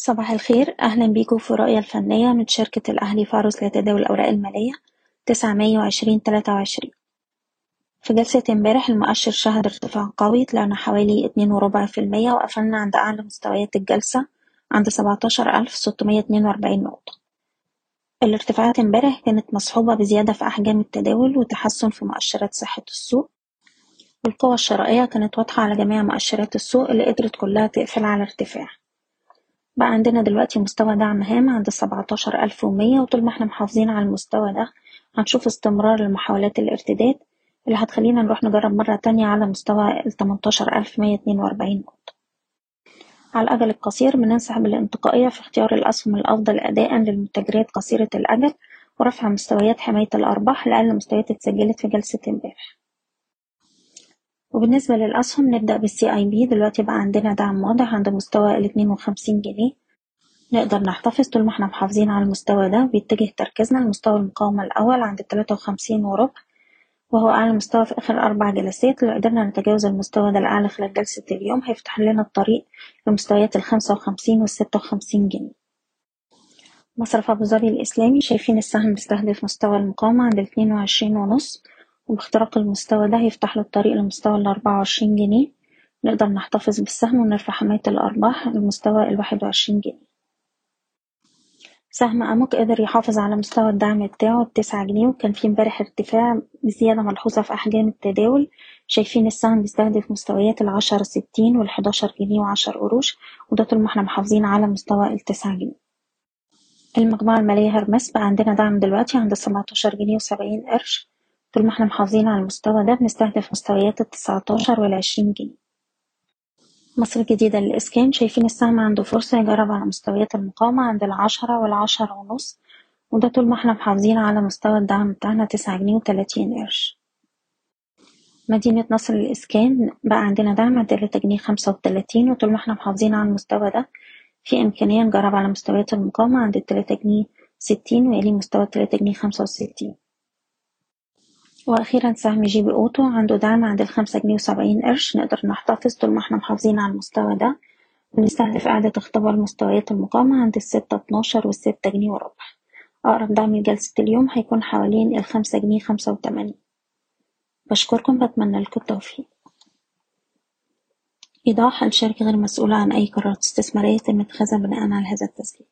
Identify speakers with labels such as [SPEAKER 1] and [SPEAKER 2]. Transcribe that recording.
[SPEAKER 1] صباح الخير. أهلا بيكم في الرؤية الفنية من شركة الأهلي فارس لتداول الأوراق المالية تسعة مايو عشرين تلاتة وعشرين. في جلسة امبارح المؤشر شهد ارتفاع قوي طلعنا حوالي اتنين وربع في المية وقفلنا عند أعلى مستويات الجلسة عند سبعتاشر ألف ستمية اتنين وأربعين نقطة. الارتفاعات امبارح كانت مصحوبة بزيادة في أحجام التداول وتحسن في مؤشرات صحة السوق. والقوى الشرائية كانت واضحة على جميع مؤشرات السوق اللي قدرت كلها تقفل على ارتفاع. بقى عندنا دلوقتي مستوى دعم هام عند السبعتاشر ألف ومية وطول ما إحنا محافظين على المستوى ده هنشوف استمرار لمحاولات الارتداد اللي هتخلينا نروح نجرب مرة تانية على مستوى التمنتاشر ألف مية اتنين وأربعين نقطة. على الأجل القصير بننصح بالانتقائية في اختيار الأسهم الأفضل أداءً للمتجرات قصيرة الأجل ورفع مستويات حماية الأرباح لأقل مستويات اتسجلت في جلسة امبارح. وبالنسبة للأسهم نبدأ بالسي اي بي دلوقتي بقى عندنا دعم واضح عند مستوى الاتنين وخمسين جنيه. نقدر نحتفظ طول ما إحنا محافظين على المستوى ده بيتجه تركيزنا لمستوى المقاومة الأول عند التلاتة وخمسين وربع وهو أعلى مستوى في آخر أربع جلسات. لو قدرنا نتجاوز المستوى ده الأعلى خلال جلسة اليوم هيفتح لنا الطريق لمستويات الخمسة وخمسين والستة وخمسين جنيه. مصرف أبو ظبي الإسلامي. شايفين السهم بيستهدف مستوى المقاومة عند الاتنين وعشرين ونص. وباختراق المستوى ده هيفتح له الطريق لمستوى الأربعة وعشرين جنيه. نقدر نحتفظ بالسهم ونرفع حماية الأرباح لمستوى الواحد وعشرين جنيه. سهم أموك قدر يحافظ على مستوى الدعم بتاعه بتسعة جنيه وكان في امبارح ارتفاع بزيادة ملحوظة في أحجام التداول. شايفين السهم بيستهدف مستويات العشرة ستين والحداشر جنيه وعشر قروش وده طول ما إحنا محافظين على مستوى التسعة جنيه. المجموعة المالية هرمس بقى عندنا دعم دلوقتي عند سبعتاشر جنيه وسبعين قرش. طول ما إحنا محافظين على المستوى ده بنستهدف مستويات التسعتاشر والعشرين جنيه. مصر الجديدة للإسكان شايفين السهم عنده فرصة يجرب على مستويات المقاومة عند العشرة والعشرة ونص وده طول ما إحنا محافظين على مستوى الدعم بتاعنا تسعة جنيه وتلاتين قرش. مدينة نصر للإسكان بقى عندنا دعم عند تلاتة جنيه خمسة وتلاتين وطول ما إحنا محافظين على المستوى ده في إمكانية نجرب على مستويات المقاومة عند التلاتة جنيه ستين ويلي مستوى التلاتة جنيه خمسة وستين. وأخيرا سهم GB Auto عنده دعم عند الخمسة جنيه وسبعين قرش نقدر نحتفظ طول ما إحنا محافظين على المستوى ده. ونستهدف إعادة اختبار مستويات المقاومة عند الستة اتناشر والستة جنيه وربع. أقرب دعم لجلسة اليوم هيكون حوالين الخمسة جنيه خمسة وتمانين. بشكركم بتمنى لكم التوفيق. إيضاح الشركة غير مسؤولة عن أي قرارات استثمارية يتم اتخاذها بناءً على هذا التسجيل.